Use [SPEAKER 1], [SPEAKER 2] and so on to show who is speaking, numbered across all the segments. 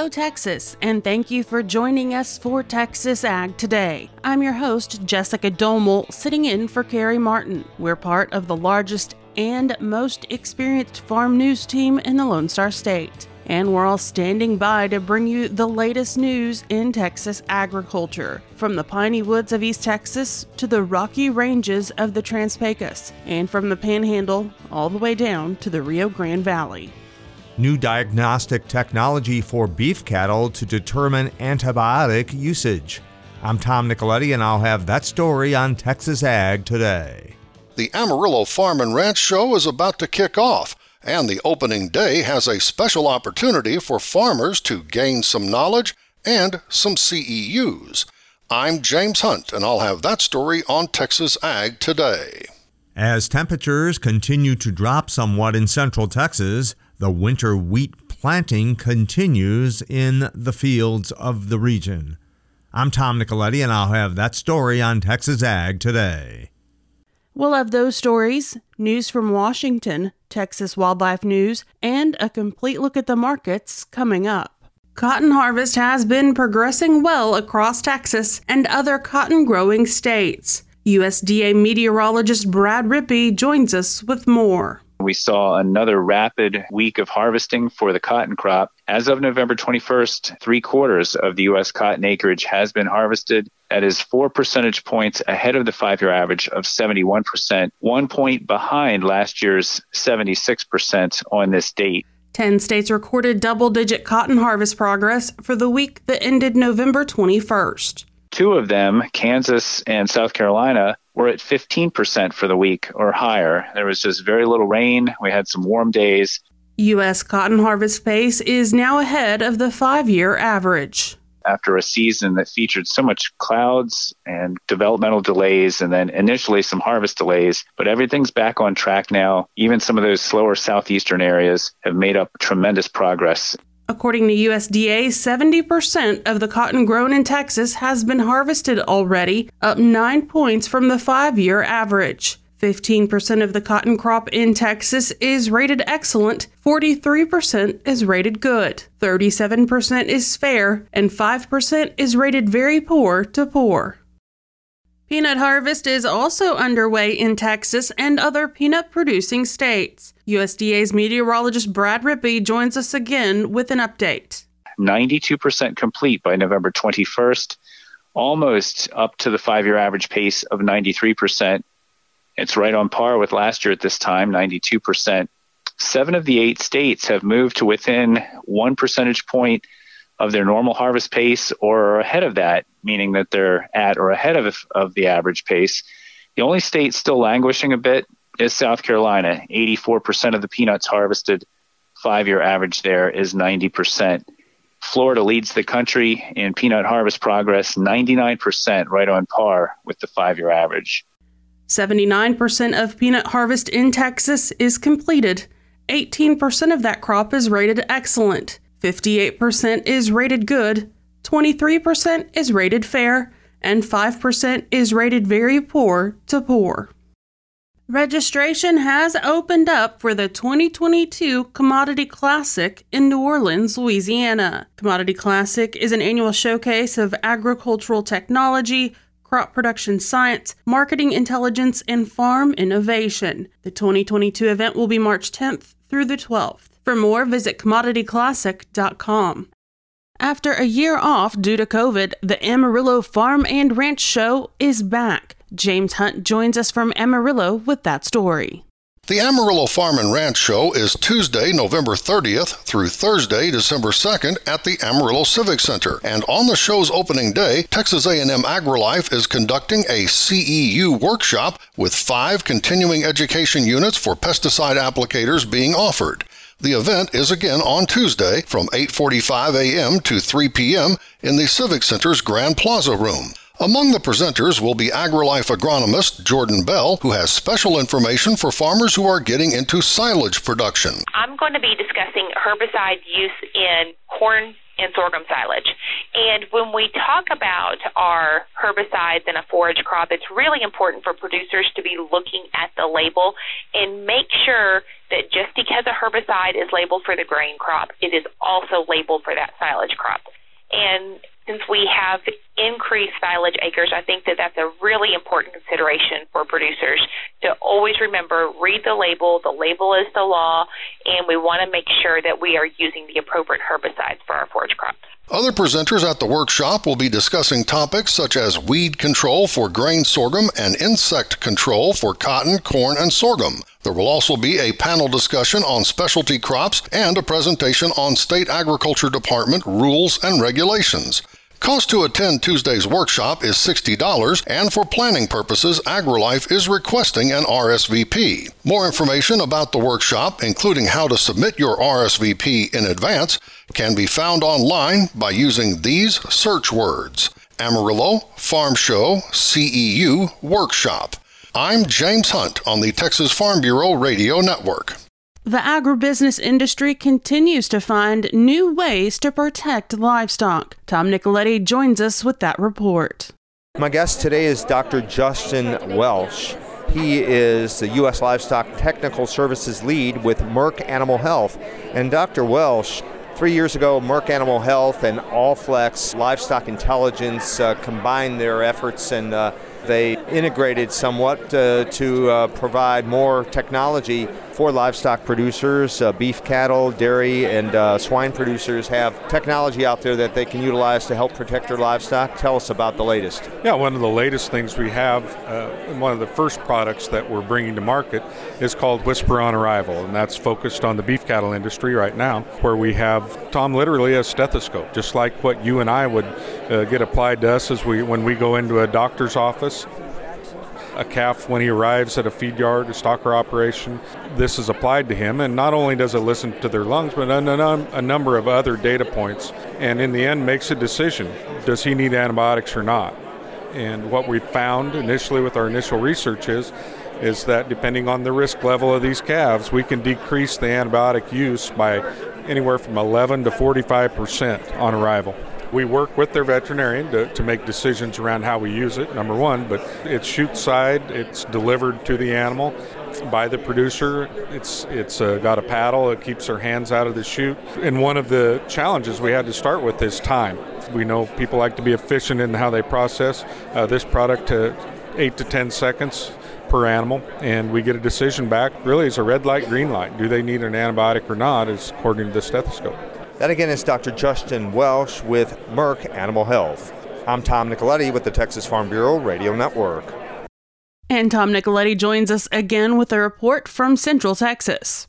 [SPEAKER 1] Hello, Texas, and thank you for joining us for Texas Ag Today. I'm your host, Jessica Domel, sitting in for Carey Martin. We're part of the largest and most experienced farm news team in the Lone Star State. And we're all standing by to bring you the latest news in Texas agriculture, from the piney woods of East Texas to the rocky ranges of the Trans Pecos, and from the Panhandle all the way down to the Rio Grande Valley
[SPEAKER 2] new diagnostic technology for beef cattle to determine antibiotic usage. I'm Tom Nicoletti, and I'll have that story on Texas Ag today.
[SPEAKER 3] The Amarillo Farm and Ranch Show is about to kick off, and the opening day has a special opportunity for farmers to gain some knowledge and some CEUs. I'm James Hunt, and I'll have that story on Texas Ag today.
[SPEAKER 2] As temperatures continue to drop somewhat in central Texas, the winter wheat planting continues in the fields of the region. I'm Tom Nicoletti, and I'll have that story on Texas Ag today.
[SPEAKER 1] We'll have those stories, news from Washington, Texas Wildlife News, and a complete look at the markets coming up. Cotton harvest has been progressing well across Texas and other cotton growing states. USDA meteorologist Brad Rippey joins us with more.
[SPEAKER 4] We saw another rapid week of harvesting for the cotton crop. As of November 21st, three quarters of the U.S. cotton acreage has been harvested. That is four percentage points ahead of the five year average of 71%, one point behind last year's 76% on this date.
[SPEAKER 1] 10 states recorded double digit cotton harvest progress for the week that ended November 21st.
[SPEAKER 4] Two of them, Kansas and South Carolina, were at 15% for the week or higher. There was just very little rain. We had some warm days.
[SPEAKER 1] U.S. cotton harvest pace is now ahead of the five year average.
[SPEAKER 4] After a season that featured so much clouds and developmental delays, and then initially some harvest delays, but everything's back on track now. Even some of those slower southeastern areas have made up tremendous progress.
[SPEAKER 1] According to USDA, 70% of the cotton grown in Texas has been harvested already, up 9 points from the five year average. 15% of the cotton crop in Texas is rated excellent, 43% is rated good, 37% is fair, and 5% is rated very poor to poor. Peanut harvest is also underway in Texas and other peanut producing states. USDA's meteorologist Brad Rippey joins us again with an update.
[SPEAKER 4] 92% complete by November 21st, almost up to the five year average pace of 93%. It's right on par with last year at this time, 92%. Seven of the eight states have moved to within one percentage point of their normal harvest pace or ahead of that, meaning that they're at or ahead of, of the average pace. The only state still languishing a bit is South Carolina. 84% of the peanuts harvested, five year average there is 90%. Florida leads the country in peanut harvest progress, 99%, right on par with the five year average.
[SPEAKER 1] 79% of peanut harvest in Texas is completed. 18% of that crop is rated excellent. 58% is rated good, 23% is rated fair, and 5% is rated very poor to poor. Registration has opened up for the 2022 Commodity Classic in New Orleans, Louisiana. Commodity Classic is an annual showcase of agricultural technology, crop production science, marketing intelligence, and farm innovation. The 2022 event will be March 10th through the 12th. For more, visit commodityclassic.com. After a year off due to COVID, the Amarillo Farm and Ranch Show is back. James Hunt joins us from Amarillo with that story.
[SPEAKER 3] The Amarillo Farm and Ranch Show is Tuesday, November 30th through Thursday, December 2nd at the Amarillo Civic Center. And on the show's opening day, Texas A&M AgriLife is conducting a CEU workshop with five continuing education units for pesticide applicators being offered. The event is again on Tuesday from 8:45 a.m. to 3 p.m. in the Civic Center's Grand Plaza room. Among the presenters will be AgriLife agronomist Jourdan Bell, who has special information for farmers who are getting into silage production.
[SPEAKER 5] I'm going to be discussing herbicide use in corn and sorghum silage. And when we talk about our herbicides in a forage crop, it's really important for producers to be looking at the label and make sure that just because a herbicide is labeled for the grain crop, it is also labeled for that silage crop. And since we have increased silage acres, I think that that's a really important consideration for producers to always remember read the label. The label is the law, and we want to make sure that we are using the appropriate herbicides for our forage crops.
[SPEAKER 3] Other presenters at the workshop will be discussing topics such as weed control for grain sorghum and insect control for cotton, corn, and sorghum. There will also be a panel discussion on specialty crops and a presentation on State Agriculture Department rules and regulations. Cost to attend Tuesday's workshop is $60, and for planning purposes, AgriLife is requesting an RSVP. More information about the workshop, including how to submit your RSVP in advance, can be found online by using these search words Amarillo Farm Show CEU Workshop. I'm James Hunt on the Texas Farm Bureau Radio Network.
[SPEAKER 1] The agribusiness industry continues to find new ways to protect livestock. Tom Nicoletti joins us with that report.
[SPEAKER 6] My guest today is Dr. Justin Welsh. He is the U.S. Livestock Technical Services Lead with Merck Animal Health. And Dr. Welsh, three years ago, Merck Animal Health and Allflex Livestock Intelligence uh, combined their efforts and uh, they integrated somewhat uh, to uh, provide more technology for livestock producers. Uh, beef cattle, dairy, and uh, swine producers have technology out there that they can utilize to help protect their livestock. Tell us about the latest.
[SPEAKER 7] Yeah, one of the latest things we have, uh, one of the first products that we're bringing to market is called Whisper on Arrival, and that's focused on the beef cattle industry right now, where we have, Tom, literally a stethoscope, just like what you and I would uh, get applied to us as we when we go into a doctor's office a calf when he arrives at a feed yard, a stocker operation. This is applied to him, and not only does it listen to their lungs, but a, a number of other data points, and in the end makes a decision: does he need antibiotics or not? And what we found initially with our initial research is is that depending on the risk level of these calves, we can decrease the antibiotic use by anywhere from 11 to 45 percent on arrival we work with their veterinarian to, to make decisions around how we use it, number one, but it's chute side, it's delivered to the animal by the producer. It's it's uh, got a paddle. It keeps their hands out of the chute. And one of the challenges we had to start with is time. We know people like to be efficient in how they process uh, this product to eight to ten seconds per animal, and we get a decision back. Really, it's a red light, green light. Do they need an antibiotic or not? Is according to the stethoscope.
[SPEAKER 6] That again is Dr. Justin Welsh with Merck Animal Health. I'm Tom Nicoletti with the Texas Farm Bureau Radio Network.
[SPEAKER 1] And Tom Nicoletti joins us again with a report from Central Texas.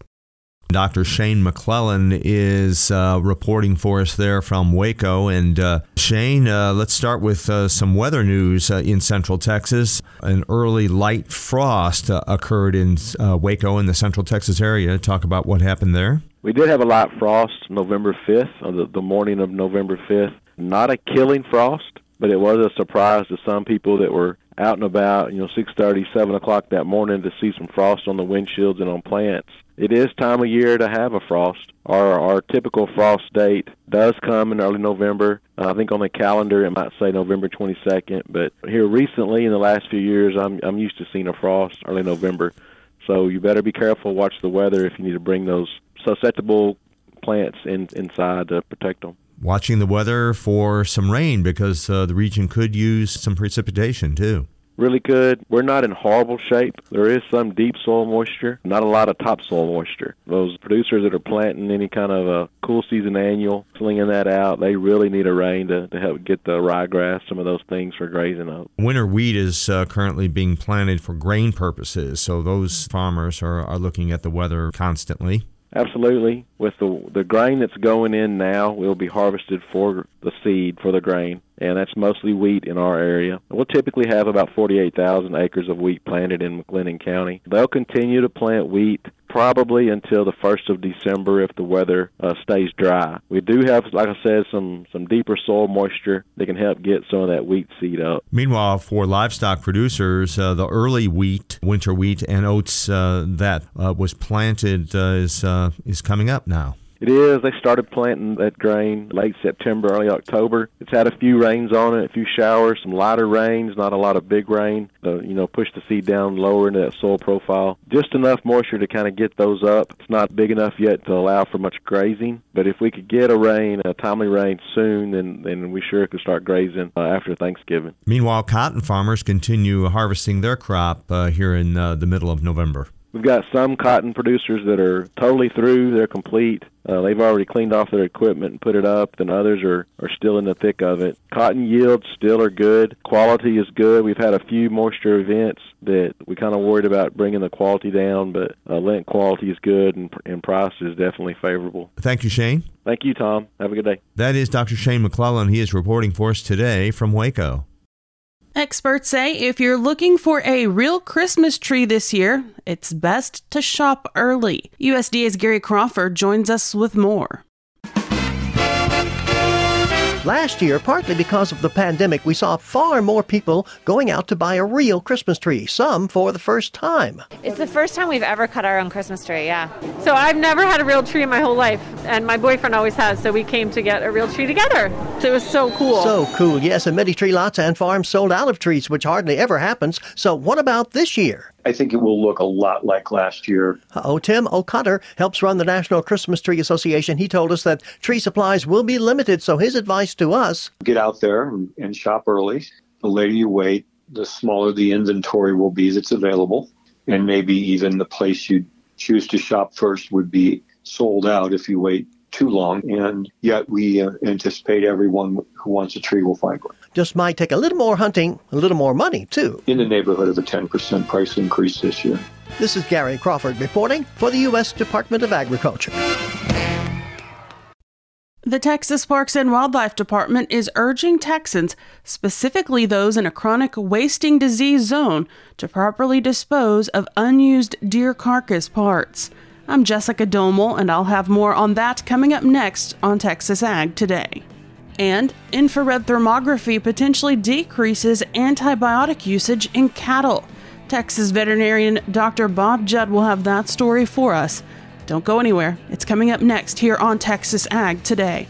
[SPEAKER 2] Dr. Shane McClellan is uh, reporting for us there from Waco. And uh, Shane, uh, let's start with uh, some weather news uh, in Central Texas. An early light frost uh, occurred in Waco in the Central Texas area. Talk about what happened there.
[SPEAKER 8] We did have a light frost November 5th, or the, the morning of November 5th. Not a killing frost, but it was a surprise to some people that were out and about, you know, 6:30, 7 o'clock that morning to see some frost on the windshields and on plants. It is time of year to have a frost. Our our typical frost date does come in early November. Uh, I think on the calendar it might say November 22nd, but here recently in the last few years, I'm I'm used to seeing a frost early November. So you better be careful. Watch the weather if you need to bring those susceptible plants in, inside to protect them.
[SPEAKER 2] Watching the weather for some rain because uh, the region could use some precipitation too.
[SPEAKER 8] Really good. We're not in horrible shape. There is some deep soil moisture, not a lot of topsoil moisture. Those producers that are planting any kind of a cool season annual, slinging that out, they really need a rain to, to help get the ryegrass, some of those things for grazing up.
[SPEAKER 2] Winter wheat is uh, currently being planted for grain purposes, so those farmers are, are looking at the weather constantly.
[SPEAKER 8] Absolutely. With the the grain that's going in now, will be harvested for the seed for the grain, and that's mostly wheat in our area. We'll typically have about 48,000 acres of wheat planted in McLennan County. They'll continue to plant wheat probably until the first of December if the weather uh, stays dry. We do have, like I said, some some deeper soil moisture that can help get some of that wheat seed up.
[SPEAKER 2] Meanwhile, for livestock producers, uh, the early wheat, winter wheat, and oats uh, that uh, was planted uh, is uh, is coming up now.
[SPEAKER 8] It is. They started planting that grain late September, early October. It's had a few rains on it, a few showers, some lighter rains, not a lot of big rain. To, you know, push the seed down lower into that soil profile. Just enough moisture to kind of get those up. It's not big enough yet to allow for much grazing, but if we could get a rain, a timely rain soon, then then we sure could start grazing uh, after Thanksgiving.
[SPEAKER 2] Meanwhile, cotton farmers continue harvesting their crop uh, here in uh, the middle of November.
[SPEAKER 8] We've got some cotton producers that are totally through, they're complete. Uh, they've already cleaned off their equipment and put it up, and others are, are still in the thick of it. Cotton yields still are good. Quality is good. We've had a few moisture events that we kind of worried about bringing the quality down, but uh, lint quality is good and, and price is definitely favorable.
[SPEAKER 2] Thank you, Shane.
[SPEAKER 8] Thank you, Tom. Have a good day.
[SPEAKER 2] That is Dr. Shane McClellan. He is reporting for us today from Waco.
[SPEAKER 1] Experts say if you're looking for a real Christmas tree this year, it's best to shop early. USDA's Gary Crawford joins us with more.
[SPEAKER 9] Last year, partly because of the pandemic, we saw far more people going out to buy a real Christmas tree, some for the first time.
[SPEAKER 10] It's the first time we've ever cut our own Christmas tree, yeah.
[SPEAKER 11] So I've never had a real tree in my whole life, and my boyfriend always has, so we came to get a real tree together. So it was so cool.
[SPEAKER 9] So cool, yes, and many tree lots and farms sold out of trees, which hardly ever happens. So what about this year?
[SPEAKER 12] I think it will look a lot like last year.
[SPEAKER 9] Oh, Tim O'Connor helps run the National Christmas Tree Association. He told us that tree supplies will be limited, so his advice to us
[SPEAKER 12] get out there and, and shop early. The later you wait, the smaller the inventory will be that's available. And maybe even the place you choose to shop first would be sold out if you wait too long. And yet we uh, anticipate everyone who wants a tree will find one
[SPEAKER 9] just might take a little more hunting, a little more money, too.
[SPEAKER 12] In the neighborhood of a 10% price increase this year.
[SPEAKER 9] This is Gary Crawford reporting for the U.S. Department of Agriculture.
[SPEAKER 1] The Texas Parks and Wildlife Department is urging Texans, specifically those in a chronic wasting disease zone, to properly dispose of unused deer carcass parts. I'm Jessica Domel, and I'll have more on that coming up next on Texas Ag Today. And infrared thermography potentially decreases antibiotic usage in cattle. Texas veterinarian Dr. Bob Judd will have that story for us. Don't go anywhere. It's coming up next here on Texas Ag Today.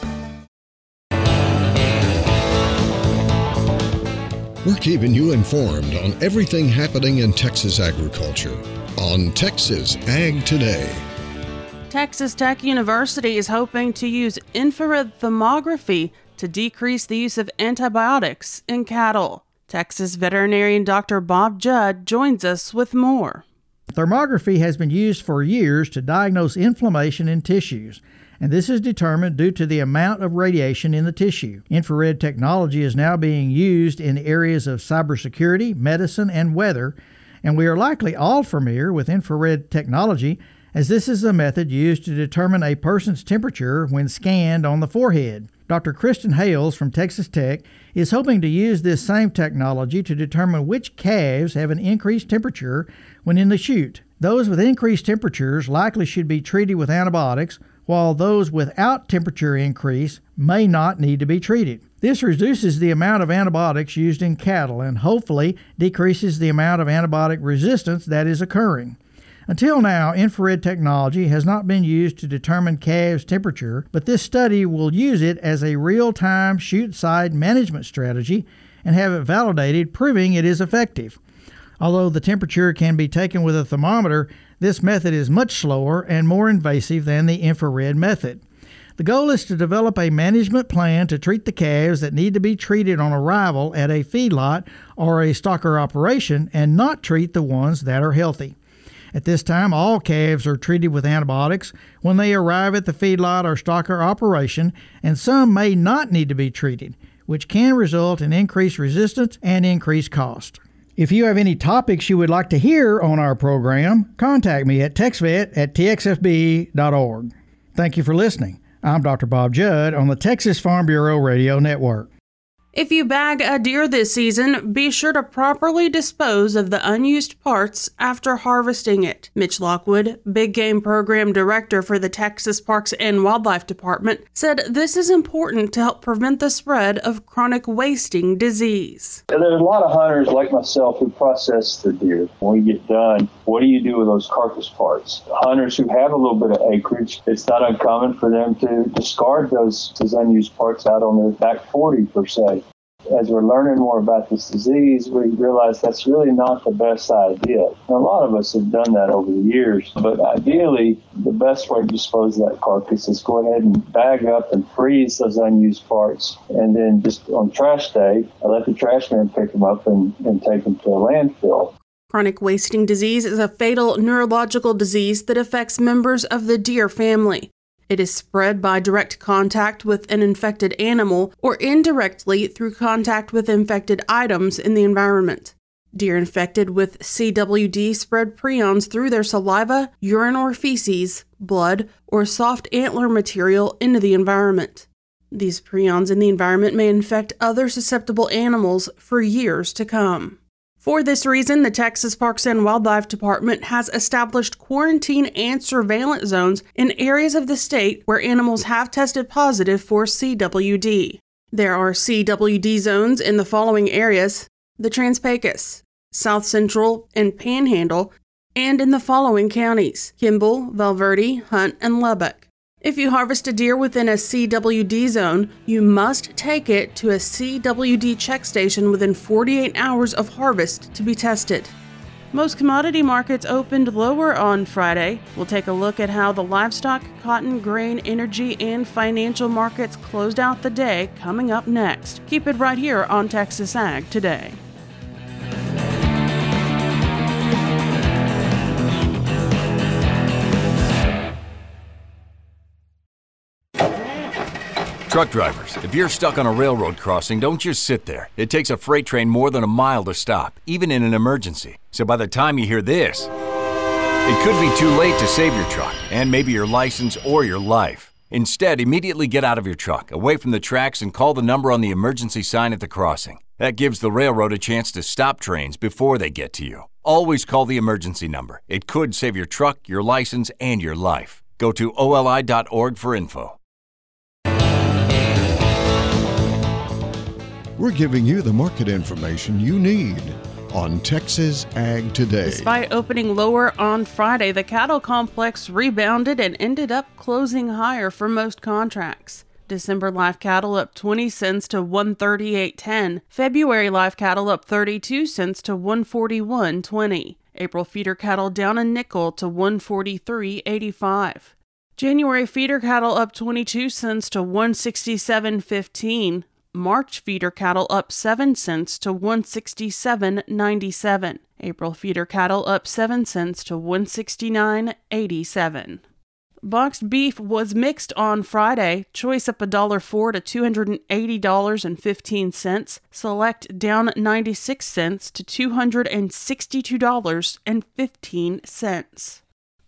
[SPEAKER 13] We're keeping you informed on everything happening in Texas agriculture on Texas Ag Today.
[SPEAKER 1] Texas Tech University is hoping to use infrared thermography to decrease the use of antibiotics in cattle. Texas veterinarian Dr. Bob Judd joins us with more.
[SPEAKER 14] Thermography has been used for years to diagnose inflammation in tissues and this is determined due to the amount of radiation in the tissue. Infrared technology is now being used in areas of cybersecurity, medicine, and weather, and we are likely all familiar with infrared technology as this is a method used to determine a person's temperature when scanned on the forehead. Dr. Kristin Hales from Texas Tech is hoping to use this same technology to determine which calves have an increased temperature when in the chute. Those with increased temperatures likely should be treated with antibiotics while those without temperature increase may not need to be treated. This reduces the amount of antibiotics used in cattle and hopefully decreases the amount of antibiotic resistance that is occurring. Until now, infrared technology has not been used to determine calves' temperature, but this study will use it as a real time chute side management strategy and have it validated, proving it is effective. Although the temperature can be taken with a thermometer, this method is much slower and more invasive than the infrared method. The goal is to develop a management plan to treat the calves that need to be treated on arrival at a feedlot or a stocker operation and not treat the ones that are healthy. At this time, all calves are treated with antibiotics when they arrive at the feedlot or stocker operation, and some may not need to be treated, which can result in increased resistance and increased cost. If you have any topics you would like to hear on our program, contact me at texvet at txfb.org. Thank you for listening. I'm Dr. Bob Judd on the Texas Farm Bureau Radio Network.
[SPEAKER 1] If you bag a deer this season, be sure to properly dispose of the unused parts after harvesting it. Mitch Lockwood, Big Game Program Director for the Texas Parks and Wildlife Department, said this is important to help prevent the spread of chronic wasting disease.
[SPEAKER 15] There's a lot of hunters like myself who process the deer. When we get done, what do you do with those carcass parts? Hunters who have a little bit of acreage, it's not uncommon for them to discard those, those unused parts out on their back 40 per se as we're learning more about this disease, we realize that's really not the best idea. And a lot of us have done that over the years, but ideally, the best way to dispose of that carcass is go ahead and bag up and freeze those unused parts, and then just on trash day, I let the trash man pick them up and, and take them to a landfill.
[SPEAKER 1] Chronic wasting disease is a fatal neurological disease that affects members of the deer family. It is spread by direct contact with an infected animal or indirectly through contact with infected items in the environment. Deer infected with CWD spread prions through their saliva, urine or feces, blood, or soft antler material into the environment. These prions in the environment may infect other susceptible animals for years to come. For this reason, the Texas Parks and Wildlife Department has established quarantine and surveillance zones in areas of the state where animals have tested positive for CWD. There are CWD zones in the following areas the Trans Pecos, South Central, and Panhandle, and in the following counties Kimble, Val Verde, Hunt, and Lubbock. If you harvest a deer within a CWD zone, you must take it to a CWD check station within 48 hours of harvest to be tested. Most commodity markets opened lower on Friday. We'll take a look at how the livestock, cotton, grain, energy, and financial markets closed out the day coming up next. Keep it right here on Texas Ag Today.
[SPEAKER 16] Truck drivers, if you're stuck on a railroad crossing, don't just sit there. It takes a freight train more than a mile to stop, even in an emergency. So by the time you hear this, it could be too late to save your truck and maybe your license or your life. Instead, immediately get out of your truck, away from the tracks, and call the number on the emergency sign at the crossing. That gives the railroad a chance to stop trains before they get to you. Always call the emergency number. It could save your truck, your license, and your life. Go to oli.org for info.
[SPEAKER 13] We're giving you the market information you need on Texas Ag Today.
[SPEAKER 1] Despite opening lower on Friday, the cattle complex rebounded and ended up closing higher for most contracts. December live cattle up 20 cents to 138.10. February live cattle up 32 cents to 141.20. April feeder cattle down a nickel to 143.85. January feeder cattle up 22 cents to 167.15. March feeder cattle up 7 cents to 167.97. April feeder cattle up 7 cents to 169.87. Boxed beef was mixed on Friday. Choice up $1.04 to $280.15. Select down 96 cents to $262.15.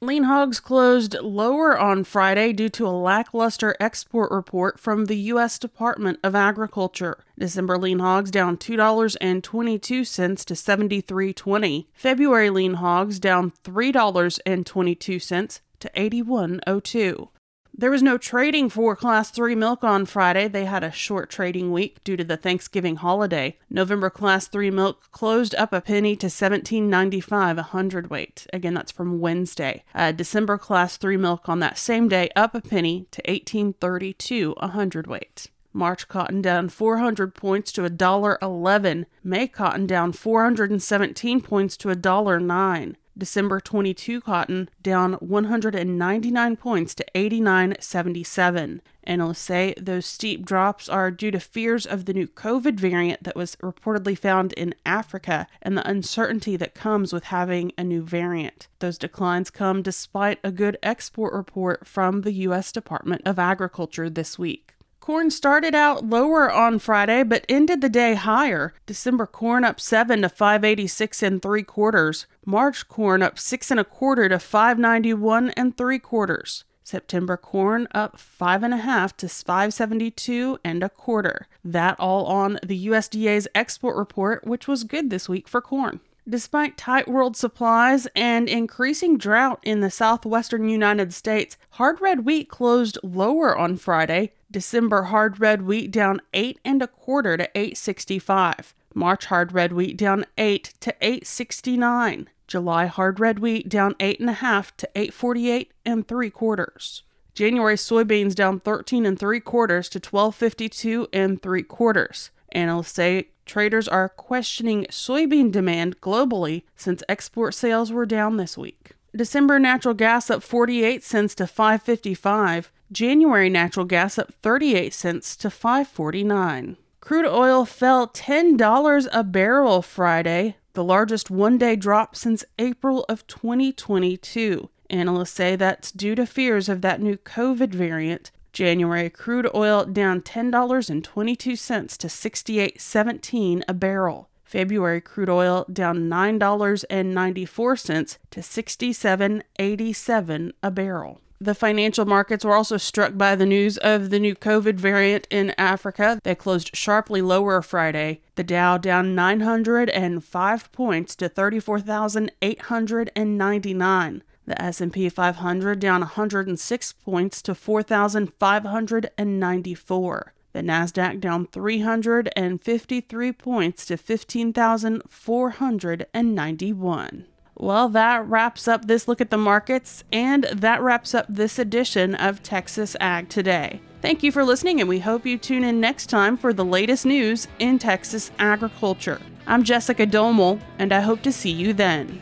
[SPEAKER 1] Lean hogs closed lower on Friday due to a lackluster export report from the U.S. Department of Agriculture. December lean hogs down $2.22 to 73.20. February lean hogs down $3.22 to 81.02. There was no trading for Class 3 milk on Friday. They had a short trading week due to the Thanksgiving holiday. November Class 3 milk closed up a penny to 17.95 a hundredweight. Again, that's from Wednesday. Uh, December Class 3 milk on that same day up a penny to 18.32 a hundredweight. March cotton down 400 points to $1.11. May cotton down 417 points to $1.09. December 22 cotton down 199 points to 89.77. Analysts say those steep drops are due to fears of the new COVID variant that was reportedly found in Africa and the uncertainty that comes with having a new variant. Those declines come despite a good export report from the U.S. Department of Agriculture this week. Corn started out lower on Friday but ended the day higher. December corn up 7 to 586 and 3 quarters. March corn up 6 and a quarter to 591 and 3 quarters. September corn up 5.5 to 572 and a quarter. That all on the USDA's export report, which was good this week for corn. Despite tight world supplies and increasing drought in the southwestern United States, hard red wheat closed lower on Friday. December hard red wheat down 8 and a quarter to 865. March hard red wheat down 8 to 869. July hard red wheat down 8.5 to 848 and 3 quarters. January soybeans down 13 and 3 quarters to 1252 and 3 quarters. Analysts say traders are questioning soybean demand globally since export sales were down this week. December natural gas up 48 cents to 555. January natural gas up 38 cents to 549. Crude oil fell $10 a barrel Friday, the largest one-day drop since April of 2022. Analysts say that's due to fears of that new COVID variant January crude oil down $10.22 to 68.17 a barrel. February crude oil down $9.94 to 67.87 a barrel. The financial markets were also struck by the news of the new COVID variant in Africa. They closed sharply lower Friday. The Dow down 905 points to 34,899. The S&P 500 down 106 points to 4594. The Nasdaq down 353 points to 15,491. Well, that wraps up this look at the markets, and that wraps up this edition of Texas Ag Today. Thank you for listening, and we hope you tune in next time for the latest news in Texas agriculture. I'm Jessica Domel, and I hope to see you then.